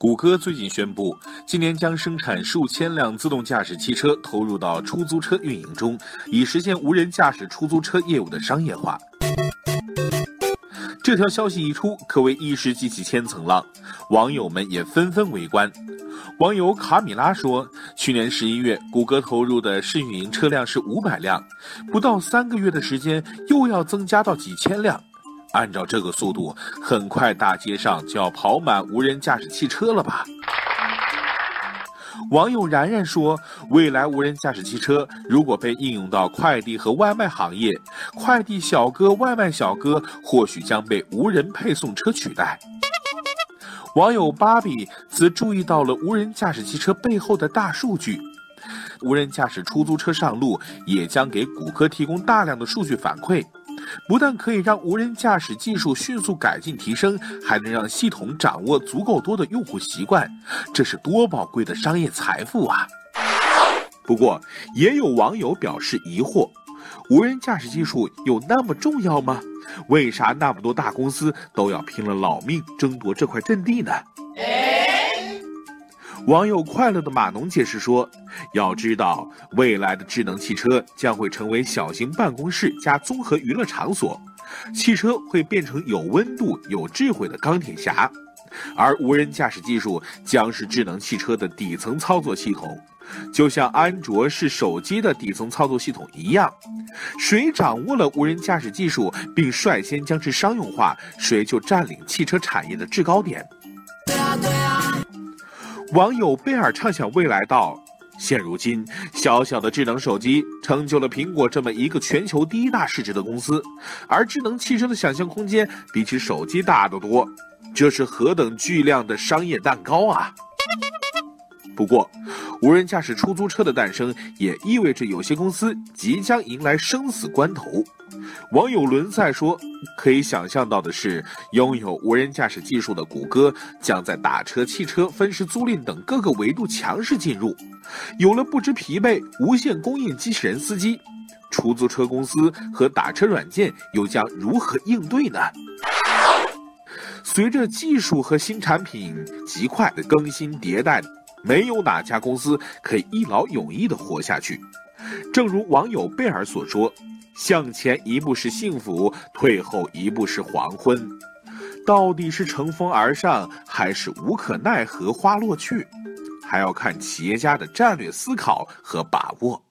谷歌最近宣布，今年将生产数千辆自动驾驶汽车投入到出租车运营中，以实现无人驾驶出租车业务的商业化。这条消息一出，可谓一时激起千层浪，网友们也纷纷围观。网友卡米拉说，去年十一月，谷歌投入的试运营车辆是五百辆，不到三个月的时间，又要增加到几千辆。按照这个速度，很快大街上就要跑满无人驾驶汽车了吧？网友然然说：“未来无人驾驶汽车如果被应用到快递和外卖行业，快递小哥、外卖小哥或许将被无人配送车取代。”网友芭比则注意到了无人驾驶汽车背后的大数据。无人驾驶出租车上路，也将给谷歌提供大量的数据反馈。不但可以让无人驾驶技术迅速改进提升，还能让系统掌握足够多的用户习惯，这是多宝贵的商业财富啊！不过，也有网友表示疑惑：无人驾驶技术有那么重要吗？为啥那么多大公司都要拼了老命争夺这块阵地呢？网友快乐的码农解释说：“要知道，未来的智能汽车将会成为小型办公室加综合娱乐场所，汽车会变成有温度、有智慧的钢铁侠，而无人驾驶技术将是智能汽车的底层操作系统，就像安卓是手机的底层操作系统一样。谁掌握了无人驾驶技术，并率先将之商用化，谁就占领汽车产业的制高点。”，网友贝尔畅想未来道：现如今，小小的智能手机成就了苹果这么一个全球第一大市值的公司，而智能汽车的想象空间比起手机大得多，这是何等巨量的商业蛋糕啊！不过，无人驾驶出租车的诞生也意味着有些公司即将迎来生死关头。网友伦赛说：“可以想象到的是，拥有无人驾驶技术的谷歌将在打车、汽车、分时租赁等各个维度强势进入。有了不知疲惫、无限供应机器人司机，出租车公司和打车软件又将如何应对呢？”随着技术和新产品极快的更新迭代。没有哪家公司可以一劳永逸的活下去。正如网友贝尔所说：“向前一步是幸福，退后一步是黄昏。到底是乘风而上，还是无可奈何花落去，还要看企业家的战略思考和把握。”